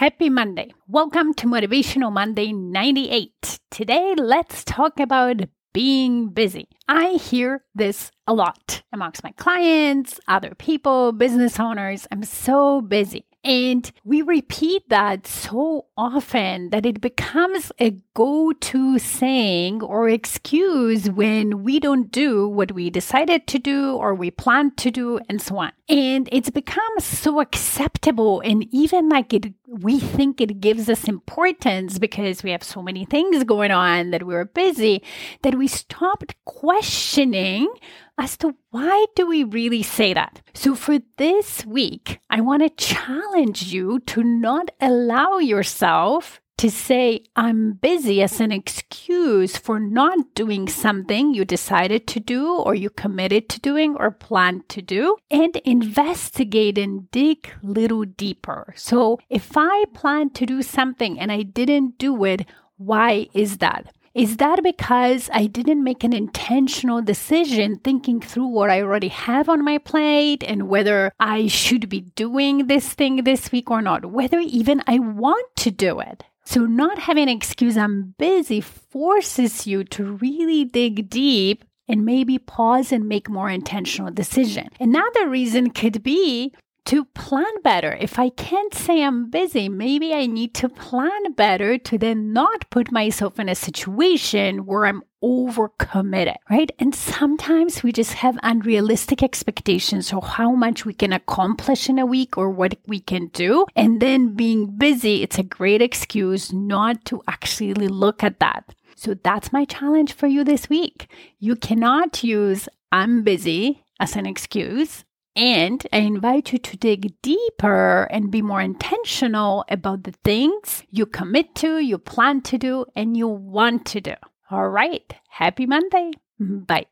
Happy Monday. Welcome to Motivational Monday 98. Today, let's talk about being busy. I hear this a lot amongst my clients, other people, business owners. I'm so busy. And we repeat that so often that it becomes a go to saying or excuse when we don't do what we decided to do or we planned to do, and so on. And it's become so acceptable, and even like it, we think it gives us importance because we have so many things going on that we're busy that we stopped questioning as to why do we really say that? So for this week, I want to challenge you to not allow yourself to say I'm busy as an excuse for not doing something you decided to do or you committed to doing or planned to do and investigate and dig little deeper. So if I planned to do something and I didn't do it, why is that? Is that because I didn't make an intentional decision thinking through what I already have on my plate and whether I should be doing this thing this week or not, whether even I want to do it? So, not having an excuse, I'm busy, forces you to really dig deep and maybe pause and make more intentional decision. Another reason could be to plan better. If I can't say I'm busy, maybe I need to plan better to then not put myself in a situation where I'm overcommitted, right? And sometimes we just have unrealistic expectations of how much we can accomplish in a week or what we can do. And then being busy, it's a great excuse not to actually look at that. So that's my challenge for you this week. You cannot use I'm busy as an excuse and I invite you to dig deeper and be more intentional about the things you commit to, you plan to do, and you want to do. All right. Happy Monday. Bye.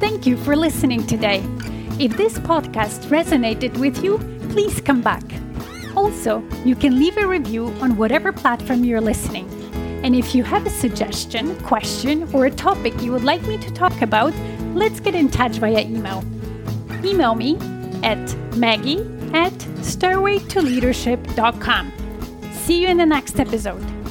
Thank you for listening today. If this podcast resonated with you, please come back. Also, you can leave a review on whatever platform you're listening. And if you have a suggestion, question, or a topic you would like me to talk about, let's get in touch via email. Email me at maggie at stairwaytoleadership.com. See you in the next episode.